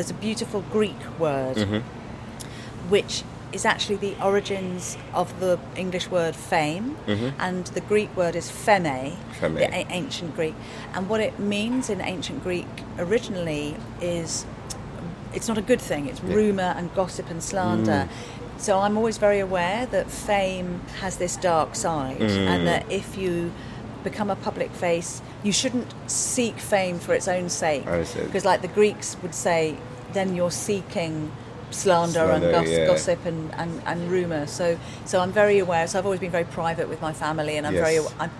there's a beautiful Greek word which is actually the origins of the English word fame, and the Greek word is pheme, Mm-hmm. Pheme. the a- ancient Greek. And what it means in ancient Greek originally is it's not a good thing, it's Yeah. rumour and gossip and slander. Mm. So I'm always very aware that fame has this dark side, Mm. and that if you become a public face, you shouldn't seek fame for its own sake. Because, like the Greeks would say, then you're seeking slander, Slander, and goss- yeah. gossip and, and, and rumour. So, so I'm very aware. So I've always been very private with my family, and I'm Yes. very, I'm,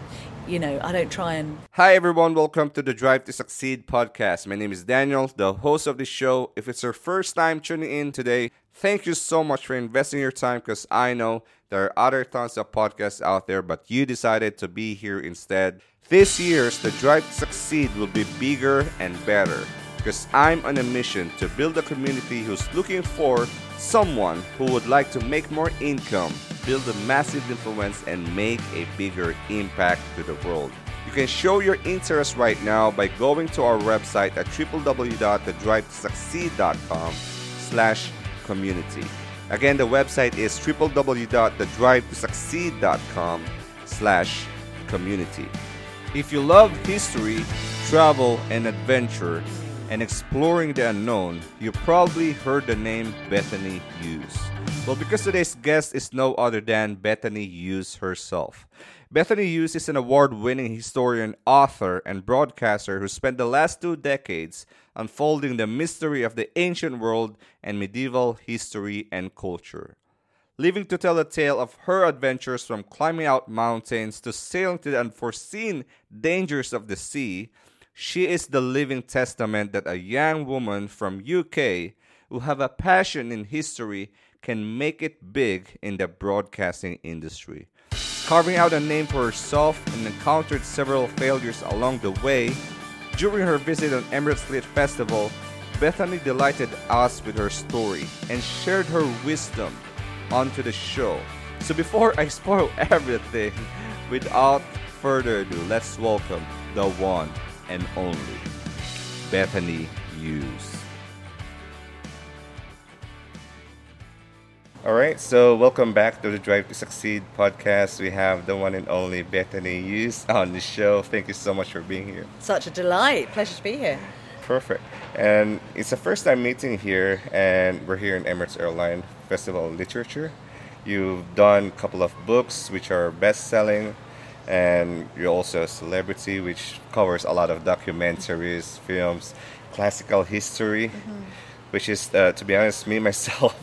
you know, I don't try and Hi, everyone. Welcome to the Drive to Succeed podcast. My name is Daniel, the host of the show. If it's your first time tuning in today, thank you so much for investing your time because I know there are other tons of podcasts out there, but you decided to be here instead. This year's The Drive to Succeed will be bigger and better because I'm on a mission to build a community who's looking for someone who would like to make more income, build a massive influence, and make a bigger impact to the world. You can show your interest right now by going to our website at www.thedrivetosucceed.com slash community. Again, the website is www.thedrivetosucceed.com slash community. If you love history, travel, and adventure, and exploring the unknown, you probably heard the name Bethany Hughes. Well, because today's guest is no other than Bethany Hughes herself. Bethany Hughes is an award winning historian, author, and broadcaster who spent the last two decades unfolding the mystery of the ancient world and medieval history and culture living to tell the tale of her adventures from climbing out mountains to sailing to the unforeseen dangers of the sea, she is the living testament that a young woman from UK who have a passion in history can make it big in the broadcasting industry. Carving out a name for herself and encountered several failures along the way, during her visit on Emirates Lit Festival, Bethany delighted us with her story and shared her wisdom onto the show. So before I spoil everything, without further ado, let's welcome the one and only Bethany Hughes. All right, so welcome back to the Drive to Succeed podcast. We have the one and only Bethany Hughes on the show. Thank you so much for being here. such a delight. Pleasure to be here. Perfect. And it's the first time meeting here, and we're here in Emirates Airline Festival of Literature. You've done a couple of books which are best selling, and you're also a celebrity which covers a lot of documentaries, films, classical history. Which is, uh, to be honest, me myself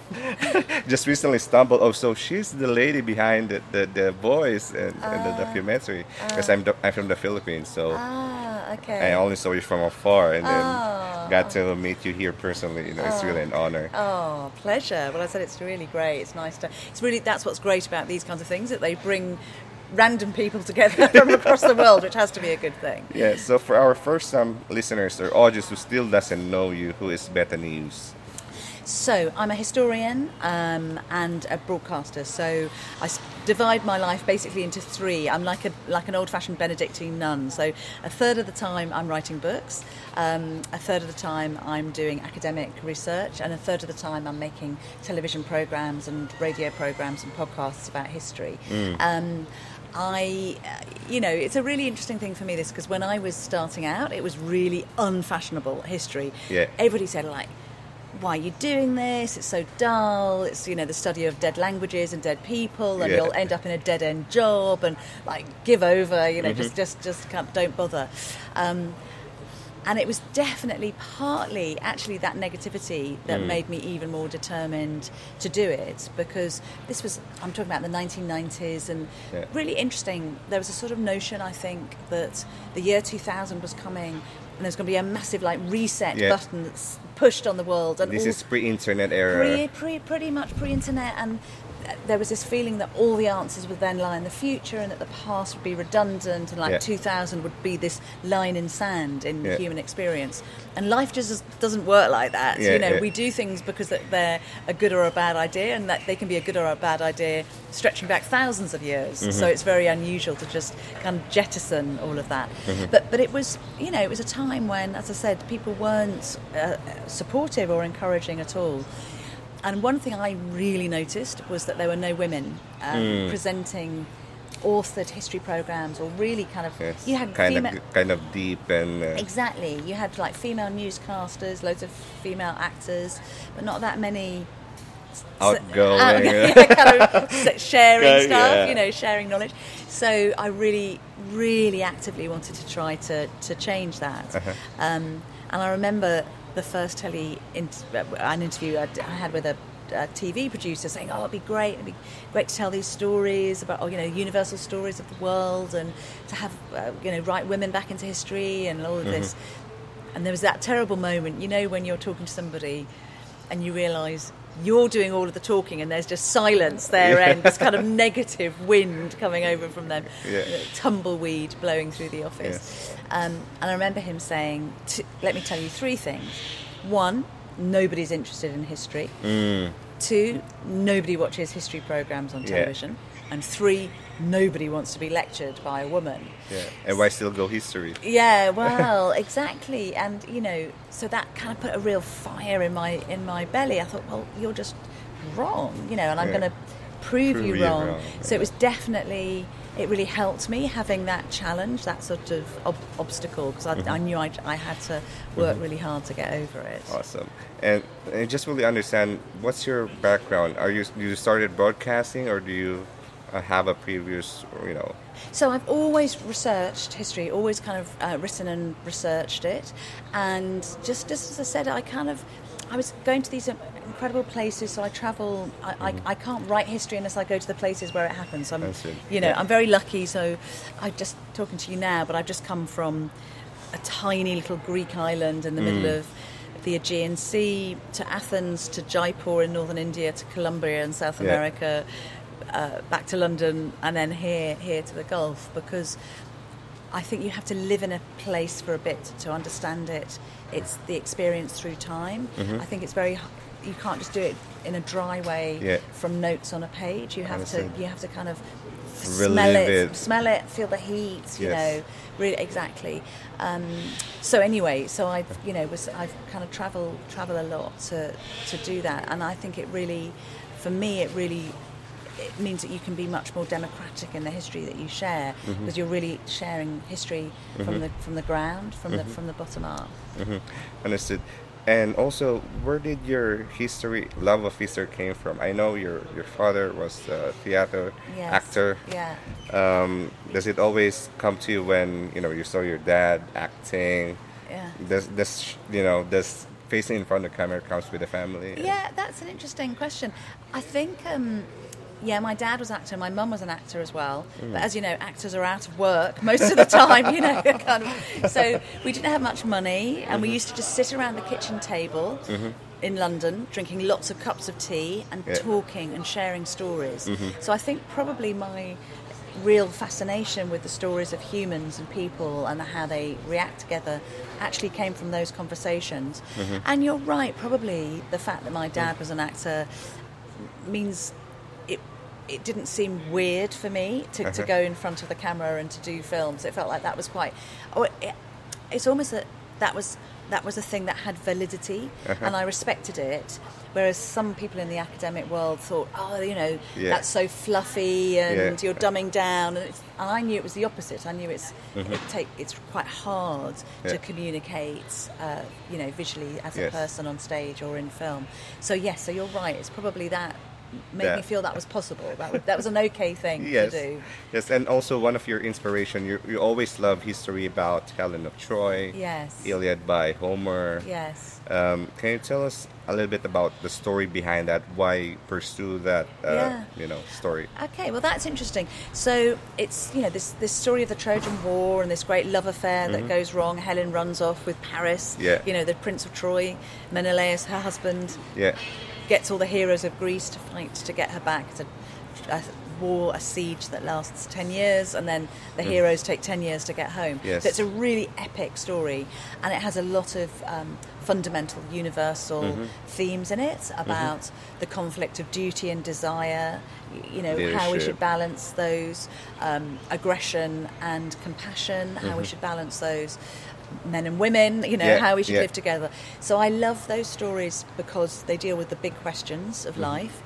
just recently stumbled. Oh, so she's the lady behind the, the, the voice and, and the documentary. Because I'm, do- I'm from the Philippines, so Ah, okay. I only saw you from afar and then Oh. got to meet you here personally. You know, it's really an honor. Oh, pleasure. Well, I said it's really great. It's nice to. It's really that's what's great about these kinds of things that they bring random people together from across the world, which has to be a good thing. Yeah, so for our first time listeners or audience who still doesn't know you, who is Bethany Hughes? So I'm a historian um, and a broadcaster. So I divide my life basically into three. I'm like a like an old-fashioned Benedictine nun. So a third of the time I'm writing books, um, a third of the time I'm doing academic research, and a third of the time I'm making television programs and radio programs and podcasts about history. Um, I, uh, you know, it's a really interesting thing for me this because when I was starting out, it was really unfashionable history. Yeah. Everybody said like why are you doing this? It's so dull. It's you know the study of dead languages and dead people, and Yeah. you'll end up in a dead end job and like give over. You know, just just just can't, don't bother. Um, and it was definitely partly actually that negativity that hmm. made me even more determined to do it because this was I'm talking about the 1990s and Yeah. really interesting. There was a sort of notion I think that the year 2000 was coming and there's going to be a massive like reset Yeah. button that's pushed on the world and This is pre-internet era. pre, pre, pretty much pre-internet and there was this feeling that all the answers would then lie in the future and that the past would be redundant and like Yeah. 2000 would be this line in sand in Yeah. human experience. And life just doesn't work like that. Yeah, you know, we do things because they're a good or a bad idea and that they can be a good or a bad idea stretching back thousands of years. Mm-hmm. So it's very unusual to just kind of jettison all of that. Mm-hmm. But but it was, you know, it was a time when, as I said, people weren't uh, supportive or encouraging at all. And one thing I really noticed was that there were no women um, Mm. presenting authored history programs or really kind of Yes. you had kind female of kind of deep and uh, exactly you had like female newscasters loads of female actors but not that many outgoing. out- yeah, kind of sharing stuff, yeah. you know, sharing knowledge. So I really, really actively wanted to try to, to change that. Uh-huh. Um, and I remember the first telly in, an interview I had with a, TV producer saying, "Oh, it'd be great. It'd be great to tell these stories about, oh, you know, universal stories of the world, and to have, uh, you know, write women back into history and all of this." And there was that terrible moment, you know, when you're talking to somebody and you realise you're doing all of the talking and there's just silence there and this kind of negative wind coming over from them, Yeah. tumbleweed blowing through the office. Um, and I remember him saying, let me tell you three things. One, nobody's interested in history. Mm. Two, nobody watches history programs on Yeah. television. And three, nobody wants to be lectured by a woman. yeah. And why still go history? Yeah, well, exactly, and you know, so that kind of put a real fire in my in my belly. I thought, well, you're just wrong, you know, and I'm Yeah. going to prove, Prove you wrong. wrong, So it was definitely it really helped me having that challenge, that sort of ob- obstacle, because I, Mm-hmm. I knew I, I had to work really hard to get over it. Awesome. And I just really understand what's your background? Are you you started broadcasting or do you have a previous, you know? So I've always researched history, always kind of uh, written and researched it, and just, just as I said, I kind of I was going to these incredible places. So I travel. I, I, I can't write history unless I go to the places where it happens. So I'm, you know, Yeah. I'm very lucky. So I'm just talking to you now, but I've just come from a tiny little Greek island in the middle of the Aegean Sea to Athens to Jaipur in northern India to Colombia in South Yeah. America uh, back to London and then here here to the Gulf because I think you have to live in a place for a bit to understand it. It's the experience through time. Mm-hmm. I think it's very you can't just do it in a dry way Yeah. from notes on a page. You have to you have to kind of Relive smell it, it. smell it, feel the heat. You know, really exactly. Um, so anyway, so I've you know was I've kind of travel travel a lot to to do that, and I think it really, for me, it really it means that you can be much more democratic in the history that you share Mm-hmm. because you're really sharing history from the from the ground, from Mm-hmm. the from the bottom up. hmm Understood. And also, where did your history, love of history, came from? I know your your father was a theater Yes. actor. Yeah. Um, does it always come to you when you know you saw your dad acting? Yeah. Does this you know does facing in front of the camera comes with the family? Yeah, that's an interesting question. I think, um, yeah, my dad was an actor, my mum was an actor as well. Mm. But as you know, actors are out of work most of the time, you know, kind of. So we didn't have much money, and Mm-hmm. we used to just sit around the kitchen table. In London, drinking lots of cups of tea and Yeah. talking and sharing stories. Mm-hmm. So I think probably my real fascination with the stories of humans and people and how they react together actually came from those conversations. Mm-hmm. And you're right, probably the fact that my dad was an actor means it didn't seem weird for me to, to Uh-huh. go in front of the camera and to do films. It felt like that was quite. Oh, it, it's almost that that was that was a thing that had validity, Uh-huh. and I respected it. Whereas some people in the academic world thought, oh, you know, Yeah. that's so fluffy and Yeah. you're dumbing down. And, it's, and I knew it was the opposite. I knew it's Mm-hmm. it take it's quite hard Yeah. to communicate, uh, you know, visually as a person on stage or in film. So yes, so you're right. It's probably that made me feel that was possible. That, was- that was an okay thing Yes. to do. Yes, and also one of your inspiration, you, you always love history about Helen of Troy, Yes. Iliad by Homer. Yes. Um, can you tell us a little bit about the story behind that? Why pursue that, uh, Yeah. you know, story? Okay, well that's interesting. So it's you know this this story of the Trojan War and this great love affair that goes wrong. Helen runs off with Paris. Mm-hmm. Yeah. You know the Prince of Troy, Menelaus, her husband, Yeah, gets all the heroes of Greece to fight to get her back. It's a, a war, a siege that lasts 10 years, and then the heroes take 10 years to get home. Mm. Yes. So it's a really epic story, and it has a lot of um, fundamental, universal Mm-hmm. themes in it about the conflict of duty and desire, you know, how we should balance those, um, aggression and compassion, how Mm-hmm. we should balance those. Men and women, you know, Yeah, how we should yeah. live together. So I love those stories because they deal with the big questions Mm-hmm. of life,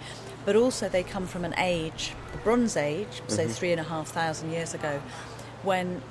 but also they come from an age, the Bronze Age, so Mm-hmm. three and a half thousand years ago, when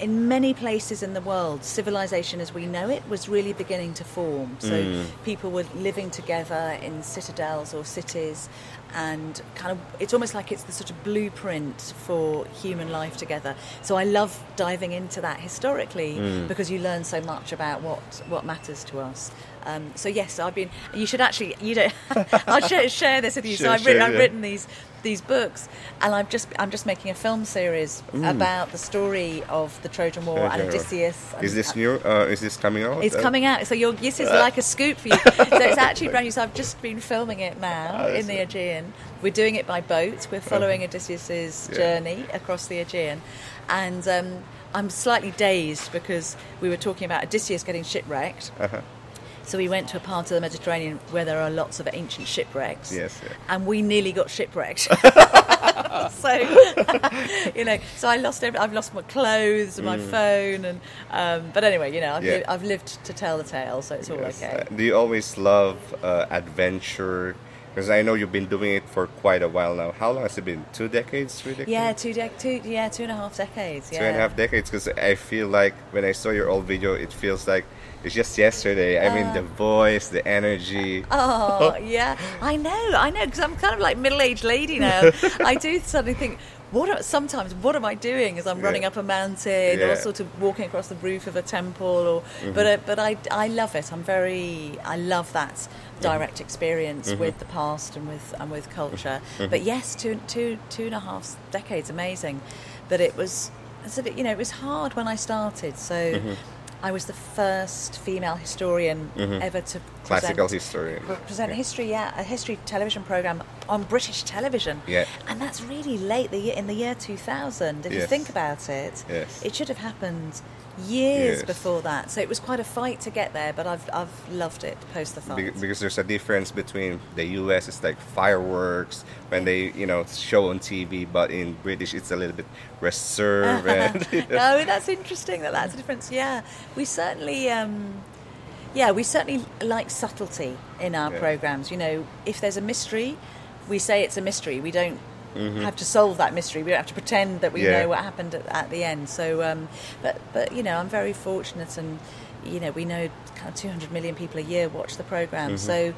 in many places in the world, civilization as we know it was really beginning to form. So Mm. people were living together in citadels or cities, and kind of it's almost like it's the sort of blueprint for human life together. So I love diving into that historically Mm. because you learn so much about what what matters to us. Um, so yes, I've been. You should actually. You know, I'll share, share this with you. so I've written. sure, I've written these these books, and I've just I'm just making a film series about the story of the Trojan War and Mm. Odysseus. Is this new? Uh, is this coming out? It's Uh, coming out, so you're, this is like a scoop for you. so it's actually brand new. So I've just been filming it now Oh, in the Aegean. We're doing it by boat. We're following Odysseus's Yeah. journey across the Aegean, and um, I'm slightly dazed because we were talking about Odysseus getting shipwrecked. Uh-huh. So we went to a part of the Mediterranean where there are lots of ancient shipwrecks. Yes, yeah. And we nearly got shipwrecked. so, you know, so I lost. Every, I've lost my clothes and my phone, and um, but anyway, you know, I've, Mm. Yeah. li- I've lived to tell the tale, so it's all Yes. okay. Uh, do you always love uh, adventure? Because I know you've been doing it for quite a while now. How long has it been? Two decades? Three decades? Yeah, two, dec two, yeah, two and a half decades. Yeah. Two and a half decades. Because I feel like when I saw your old video, it feels like it's just yesterday. I mean, the uh. voice, the energy. Oh, yeah. I know, I know, because I'm kind of like middle-aged lady now. I do suddenly think, what? Are, sometimes, what am I doing? As I'm running Yeah. up a mountain, Yeah. or sort of walking across the roof of a temple, or mm-hmm. but uh, but I I love it. I'm very I love that mm-hmm. direct experience mm-hmm. with the past and with and with culture. But yes, two two two and a half decades, amazing. But it was it's a bit, you know, it was hard when I started. So. I was the first female historian mm-hmm. ever to Classical present- history. pre- present history, yeah, a history television program on British television. Yeah. and that's really late. The year, in the year 2000, if you think about it, Yes. it should have happened years Yes. before that. So it was quite a fight to get there, but I've I've loved it post the fight. Be- because there's a difference between the US it's like fireworks when they you know show on TV but in British it's a little bit reserved and you know. no, that's interesting that that's a difference. Yeah, we certainly, um, yeah, we certainly like subtlety in our Yeah. programs. You know, if there's a mystery, we say it's a mystery. We don't have to solve that mystery. We don't have to pretend that we Mm-hmm. Yeah. know what happened at, at the end. So, um, but but you know, I'm very fortunate, and you know, we know kind of 200 million people a year watch the program. So.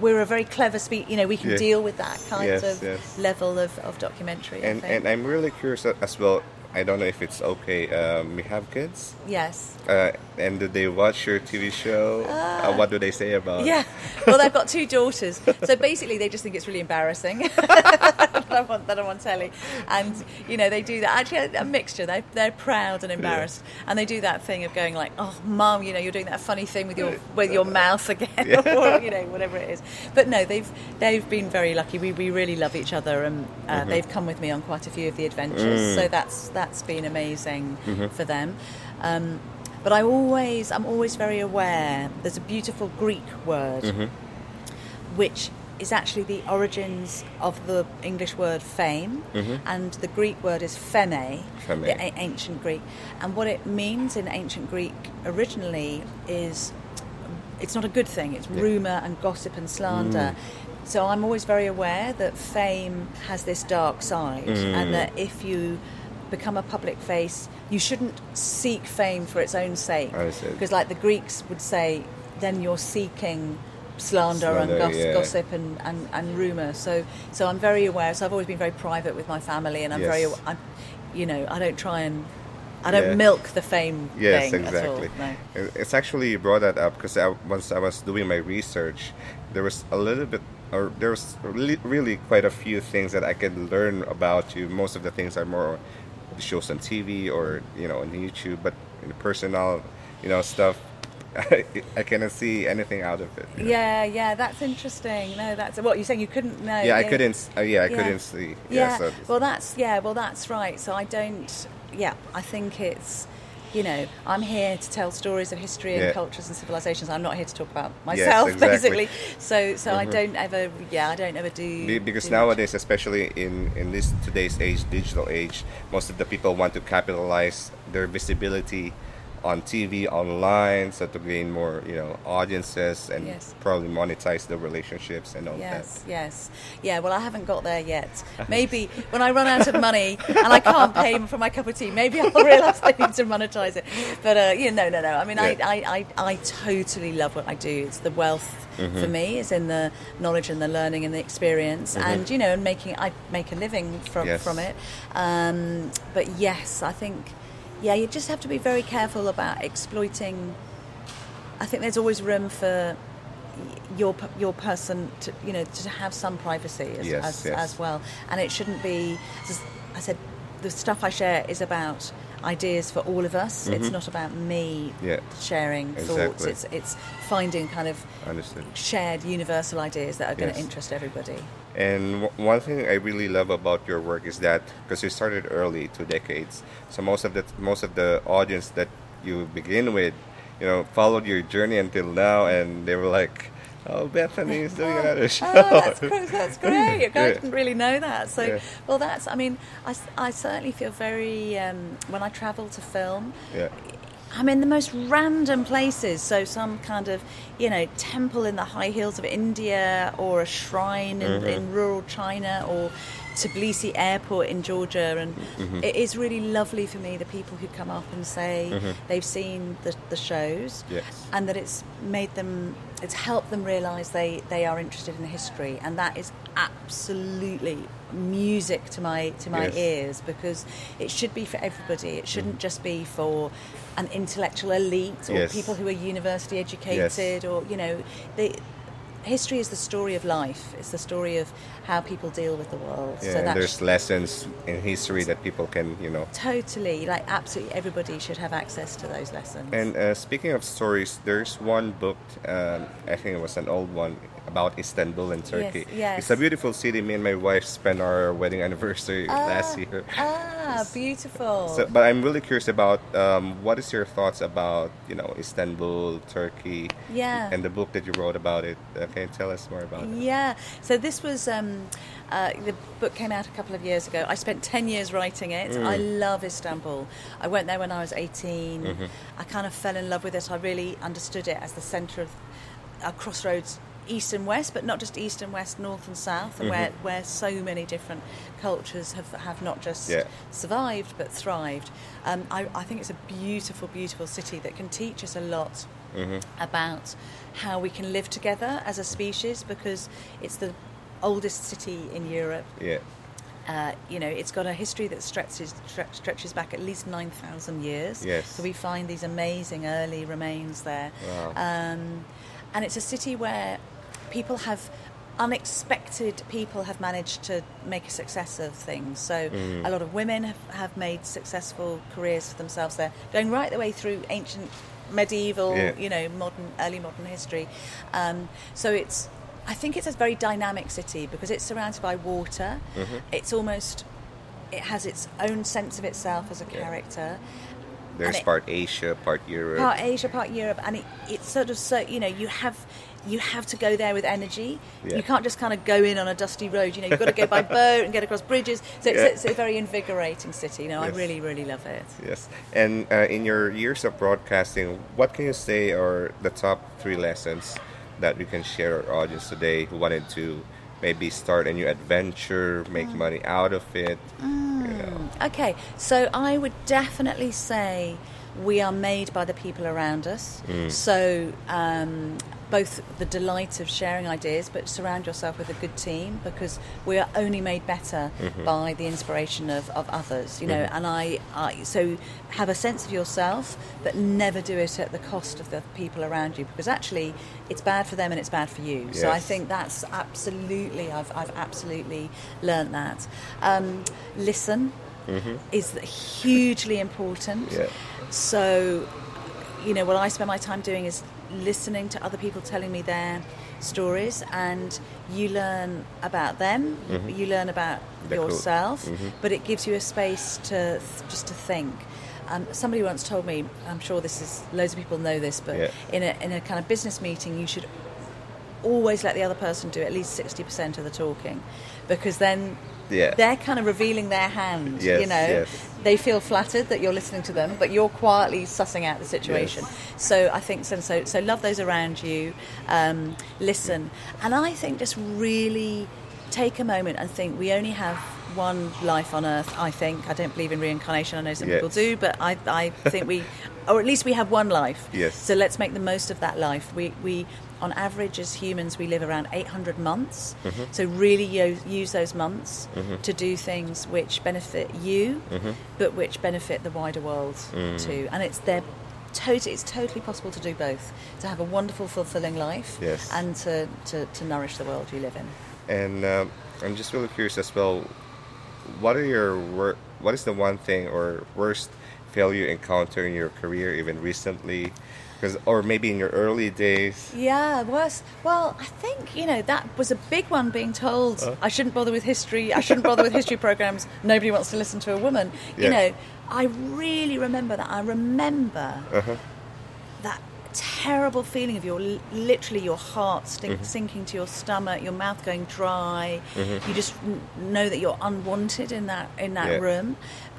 We're a very clever speak. You know, we can Mm-hmm. Yeah. deal with that kind Yes, of yes. level of, of documentary. I and think. and I'm really curious as well I don't know if it's okay um, we have kids yes. uh, and do they watch your TV show uh, what do they say about Yeah. Well, they've got two daughters. So basically, they just think it's really embarrassing that, I want, that I'm on telly. And, you know, they do that. Actually, a, mixture. They, they're proud and embarrassed. And they do that thing of going like, oh, mum, you know, you're doing that funny thing with your with your mouth again. or, you know, whatever it is. But no, they've they've been very lucky. We, we really love each other. And uh, they've come with me on quite a few of the adventures. So that's that's been amazing mm-hmm. for them. Um, but I always, I'm always very aware. There's a beautiful Greek word, mm-hmm. which is actually the origins of the English word fame, mm-hmm. and the Greek word is pheme, Pheme. the a- ancient Greek. And what it means in ancient Greek originally is it's not a good thing. It's rumor and gossip and slander. Mm. So I'm always very aware that fame has this dark side, and mm. that if you become a public face, you shouldn't seek fame for its own sake. Because, like the Greeks would say, then you're seeking slander, and Slander, gos- yeah. gossip and, and, and rumor. So, so I'm very aware. So I've always been very private with my family, and I'm very, I'm, you know, I don't try and. I don't Yeah. milk the fame Yes, thing exactly. at all. No. It's actually you brought that up because I, once I was doing my research, there was a little bit, or there was really, really quite a few things that I could learn about you. Most of the things are more shows on TV or you know on YouTube, but in personal, you know, stuff. I, I cannot see anything out of it. you know? Yeah, yeah, that's interesting. No, that's what you're saying. You couldn't know. Yeah, I couldn't. Uh, yeah, I Yeah. couldn't see. Yeah. Yeah. so, well, that's yeah. Well, that's right. So I don't. Yeah, I think it's. You know, I'm here to tell stories of history and Yeah. cultures and civilizations. I'm not here to talk about myself, exactly. basically. So, so I Mhm. don't ever. Yeah, I don't ever do. Be- because do much. nowadays, especially in in this today's age, digital age, most of the people want to capitalize their visibility on TV, online, so to gain more, you know, audiences and Yes. probably monetize the relationships and all that. Yes, yes, yeah. Well, I haven't got there yet. Maybe when I run out of money and I can't pay for my cup of tea, maybe I'll realise I need to monetize it. But uh, you know, no, no. No. I mean, Yeah. I, I, I, I totally love what I do. It's the wealth Mm-hmm. for me is in the knowledge and the learning and the experience, and you know, and making I make a living from Yes. from it. Um, but yes, I think, yeah, you just have to be very careful about exploiting. I think there's always room for your your person to you know to have some privacy as Yes, as, yes. as well, and it shouldn't be. As I said, the stuff I share is about ideas for all of us. It's not about me Mm-hmm. Yeah, sharing thoughts. It's it's finding kind of shared universal ideas that are going to interest everybody. And w- one thing I really love about your work is that because you started early, two decades, so most of the most of the audience that you begin with, you know, followed your journey until now, and they were like, "Oh, Bethany is doing another show." Oh, that's, great. that's great. You guys didn't really know that. So, Yeah. well, that's, I mean, I, I certainly feel very, um, when I travel to film, yeah, I'm in the most random places. So, some kind of, you know, temple in the high hills of India, or a shrine in, Mm-hmm. in rural China, or Tbilisi Airport in Georgia. And Mm-hmm. it is really lovely for me, the people who come up and say they've seen the, the shows Mm-hmm. Yes. and that it's made them, it's helped them realise they, they are interested in history. And that is absolutely music to my to my Yes. ears because it should be for everybody. It shouldn't just be for an intellectual elite or Yes. people who are university educated or you know the history is the story of life. It's the story of how people deal with the world. yeah. so and there's lessons in history that people can, you know. totally like absolutely everybody should have access to those lessons. And uh, speaking of stories, there's one book. Um, I think it was an old one about Istanbul in Turkey. yes. It's a beautiful city. Me and my wife spent our wedding anniversary last year. Ah, beautiful. So, but I'm really curious about um, what is your thoughts about you know Istanbul, Turkey, Yeah. and the book that you wrote about it. Uh, can you tell us more about it? Yeah. So this was um, uh, the book came out a couple of years ago. I spent ten years writing it. Mm. I love Istanbul. I went there when I was 18 Mm-hmm. I kind of fell in love with it. I really understood it as the centre of a crossroads. East and west, but not just east and west, north and south, and where, where so many different cultures have, have not just Yeah. survived but thrived. Um, I, I think it's a beautiful, beautiful city that can teach us a lot about how we can live together as a species because it's the oldest city in Europe. Yeah, Uh, you know, it's got a history that stretches stre- stretches back at least nine thousand years. Yes. So we find these amazing early remains there, Wow. um, and it's a city where people have unexpected people have managed to make a success of things. So Mm. a lot of women have, have made successful careers for themselves there, going right the way through ancient, medieval, Yeah. you know, modern, early modern history. Um, so it's, I think it's a very dynamic city because it's surrounded by water. Mm-hmm. It's almost, it has its own sense of itself as a Yeah. character. there's it- part Asia, part Europe. Part Asia, part Europe, and it, it's sort of so you know you have you have to go there with energy. Yeah. You can't just kind of go in on a dusty road. You know you've got to go by boat and get across bridges. So it's, Yeah. it's a very invigorating city. You know, Yes. I really really love it. Yes, and uh, in your years of broadcasting, what can you say are the top three lessons that you can share our audience today who wanted to maybe start a new adventure, make Mm. money out of it? You know. Okay, so I would definitely say we are made by the people around us. So um, both the delight of sharing ideas, but surround yourself with a good team because we are only made better mm-hmm. by the inspiration of, of others. You know, mm-hmm. and I, I so have a sense of yourself, but never do it at the cost of the people around you because actually it's bad for them and it's bad for you. So I think that's absolutely I've I've absolutely learned that. Um, listen mm-hmm. is hugely important. Yeah. So, you know, what I spend my time doing is listening to other people telling me their stories, and you learn about them, you learn about The cool- yourself, but it gives you a space to th- just to think. Um, somebody once told me, I'm sure this is loads of people know this, but Yeah. in a in a kind of business meeting, you should always let the other person do at least 60% of the talking because then Yeah. they're kind of revealing their hand Yes, you know yes. they feel flattered that you're listening to them but you're quietly sussing out the situation Yes. so i think so so, so love those around you um, listen and i think just really take a moment and think we only have one life on earth i think i don't believe in reincarnation i know some Yes. people do but i, I think we or at least we have one life Yes. so let's make the most of that life. We, we on average, as humans, we live around 800 months. Mm-hmm. So really use, use those months to do things which benefit you, Mm-hmm. but which benefit the wider world Mm. too. And it's there. Totally, it's totally possible to do both. To have a wonderful, fulfilling life, Yes. and to, to, to nourish the world you live in. And um, I'm just really curious as well. What are your wor- What is the one thing or worst failure you encountered in your career, even recently, because or maybe in your early days? Yeah, worse. Well, I think you know that was a big one. Being told Uh. I shouldn't bother with history. I shouldn't bother with history programs. Nobody wants to listen to a woman. Yeah. You know, I really remember that. I remember Uh-huh. that terrible feeling of your literally your heart stink, Mm-hmm. sinking to your stomach, your mouth going dry. You just know that you're unwanted in that in that Yeah. room.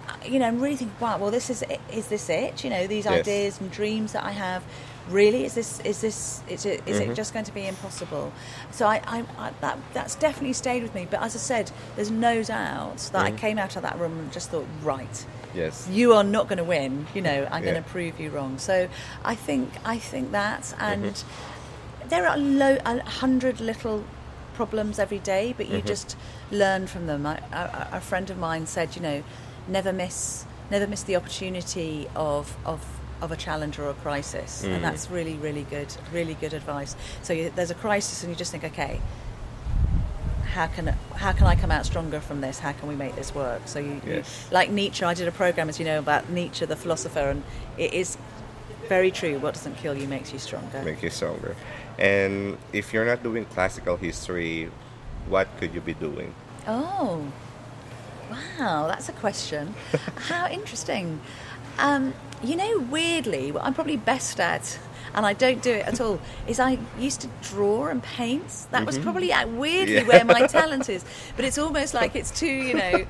Uh, You know, and really think, wow, well, this is it. Is this it? You know, these Yes. ideas and dreams that I have. Really, is this is this is it, is Mm-hmm. it just going to be impossible? So I, I, I that that's definitely stayed with me. But as I said, there's no doubt that Mm-hmm. I came out of that room and just thought, right, Yes. you are not going to win. You know, I'm Yeah. going to prove you wrong. So I think I think that, and Mm-hmm. there are lo- a hundred little problems every day, but Mm-hmm. you just learn from them. I, a, a friend of mine said, you know, never miss never miss the opportunity of of of a challenge or a crisis, Mm. and that's really really good, really good advice. So you, there's a crisis, and you just think, okay. How can how can I come out stronger from this? How can we make this work? So you, you like Nietzsche. I did a program, as you know, about Nietzsche, the philosopher, and it is very true. What doesn't kill you makes you stronger. Make you stronger. And if you're not doing classical history, what could you be doing? Oh, wow, that's a question. How interesting. Um, you know, weirdly, what I'm probably best at, and I don't do it at all, is I used to draw and paint. That was probably uh, weirdly Mm-hmm. Yeah. where my talent is. But it's almost like it's too, you know,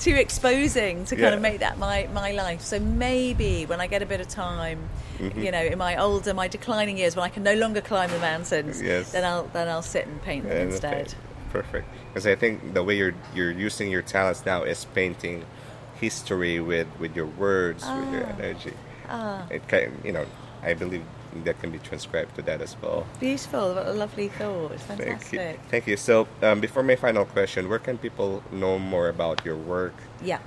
too exposing to kind Yeah. of make that my, my life. So maybe when I get a bit of time, Mm-hmm. you know, in my older, my declining years, when I can no longer climb the mountains, Yes. then I'll then I'll sit and paint them instead. okay, Perfect. Because I think the way you're you're using your talents now is painting history with with your words, with your Ah. energy. Ah. It can, you know, I believe that can be transcribed to that as well. Beautiful, what a lovely thought. It's Thank you. Thank you. So, um, before my final question, where can people know more about your work? Yeah.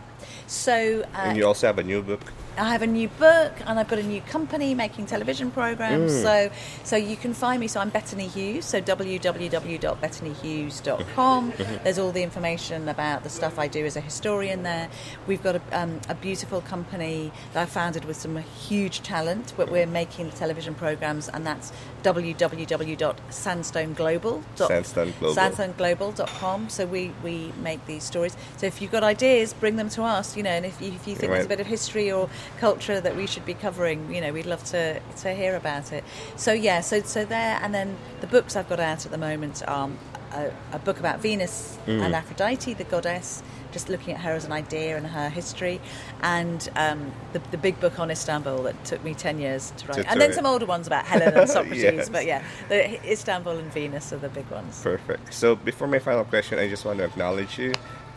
So uh, and you also have a new book. I have a new book and I've got a new company making television programs. Mm. So so you can find me. So I'm Bettany Hughes. So www.bettanyhughes.com. Mm-hmm. There's all the information about the stuff I do as a historian there. We've got a, um, a beautiful company that I founded with some huge talent, but we're making the television programs, and that's www.sandstoneglobal.com. Sandstone Global. Sandstoneglobal.com. So we, we make these stories. So if you've got ideas, bring them to us. You know, and if you, if you think there's a bit of history or culture that we should be covering, you know, we'd love to to hear about it. So yeah, so so there, and then the books I've got out at the moment are a, a book about Venus Mm. and Aphrodite, the goddess. Just looking at her as an idea and her history, and um, the, the big book on Istanbul that took me ten years to write, To- and then to- some older ones about Helen and Socrates. Yes. But yeah, the Istanbul and Venus are the big ones. Perfect. So, before my final question, I just want to acknowledge you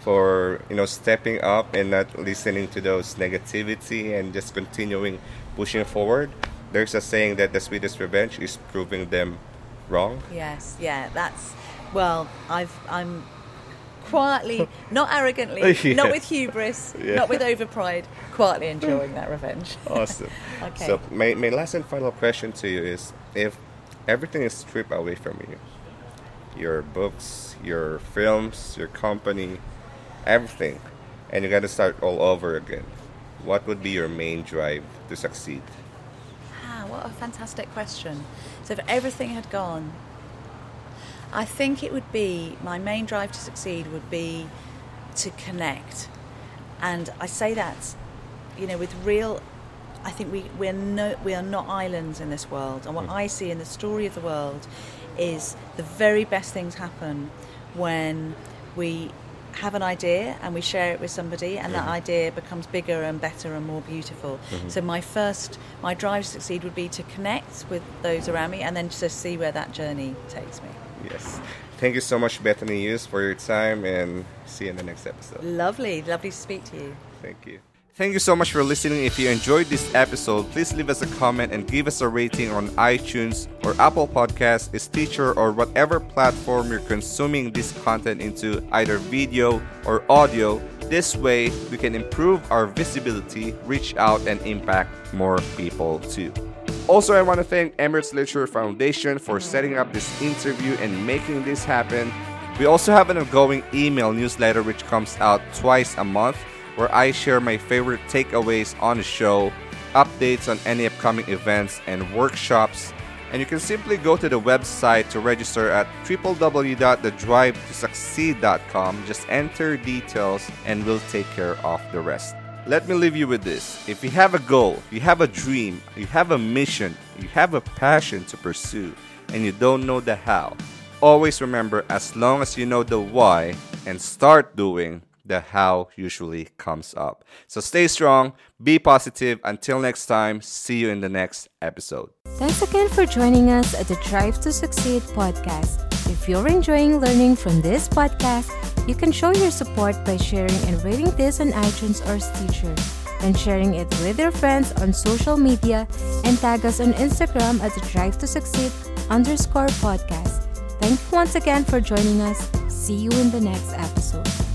for you know stepping up and not listening to those negativity and just continuing pushing forward. There's a saying that the sweetest revenge is proving them wrong. Yes, yeah, that's well, I've I'm quietly, not arrogantly, Yeah. not with hubris, Yeah. not with overpride, quietly enjoying that revenge. Awesome. Okay. So my, my last and final question to you is if everything is stripped away from you, your books, your films, your company, everything, and you got to start all over again, what would be your main drive to succeed? Ah, what a fantastic question. So, if everything had gone, I think it would be my main drive to succeed would be to connect. And I say that, you know, with real. I think we, we're no, we are not islands in this world. And what I see in the story of the world is the very best things happen when we have an idea and we share it with somebody and that mm-hmm. idea becomes bigger and better and more beautiful mm-hmm. so my first my drive to succeed would be to connect with those around me and then just see where that journey takes me Yes. Thank you so much, Bethany Hughes, for your time, and see you in the next episode. lovely lovely to speak to you Thank you. Thank you so much for listening. If you enjoyed this episode, please leave us a comment and give us a rating on iTunes or Apple Podcasts, Stitcher, or whatever platform you're consuming this content into, either video or audio. This way, we can improve our visibility, reach out, and impact more people too. Also, I want to thank Emirates Literature Foundation for setting up this interview and making this happen. We also have an ongoing email newsletter which comes out twice a month where I share my favorite takeaways on the show, updates on any upcoming events and workshops. And you can simply go to the website to register at www.thedrivetosucceed.com. Just enter details and we'll take care of the rest. Let me leave you with this. If you have a goal, you have a dream, you have a mission, you have a passion to pursue, and you don't know the how, always remember as long as you know the why and start doing, the how usually comes up. So stay strong, be positive. Until next time, see you in the next episode. Thanks again for joining us at the Drive to Succeed podcast. If you're enjoying learning from this podcast, you can show your support by sharing and rating this on iTunes or Stitcher, and sharing it with your friends on social media, and tag us on Instagram at the Drive to Succeed underscore podcast. Thank you once again for joining us. See you in the next episode.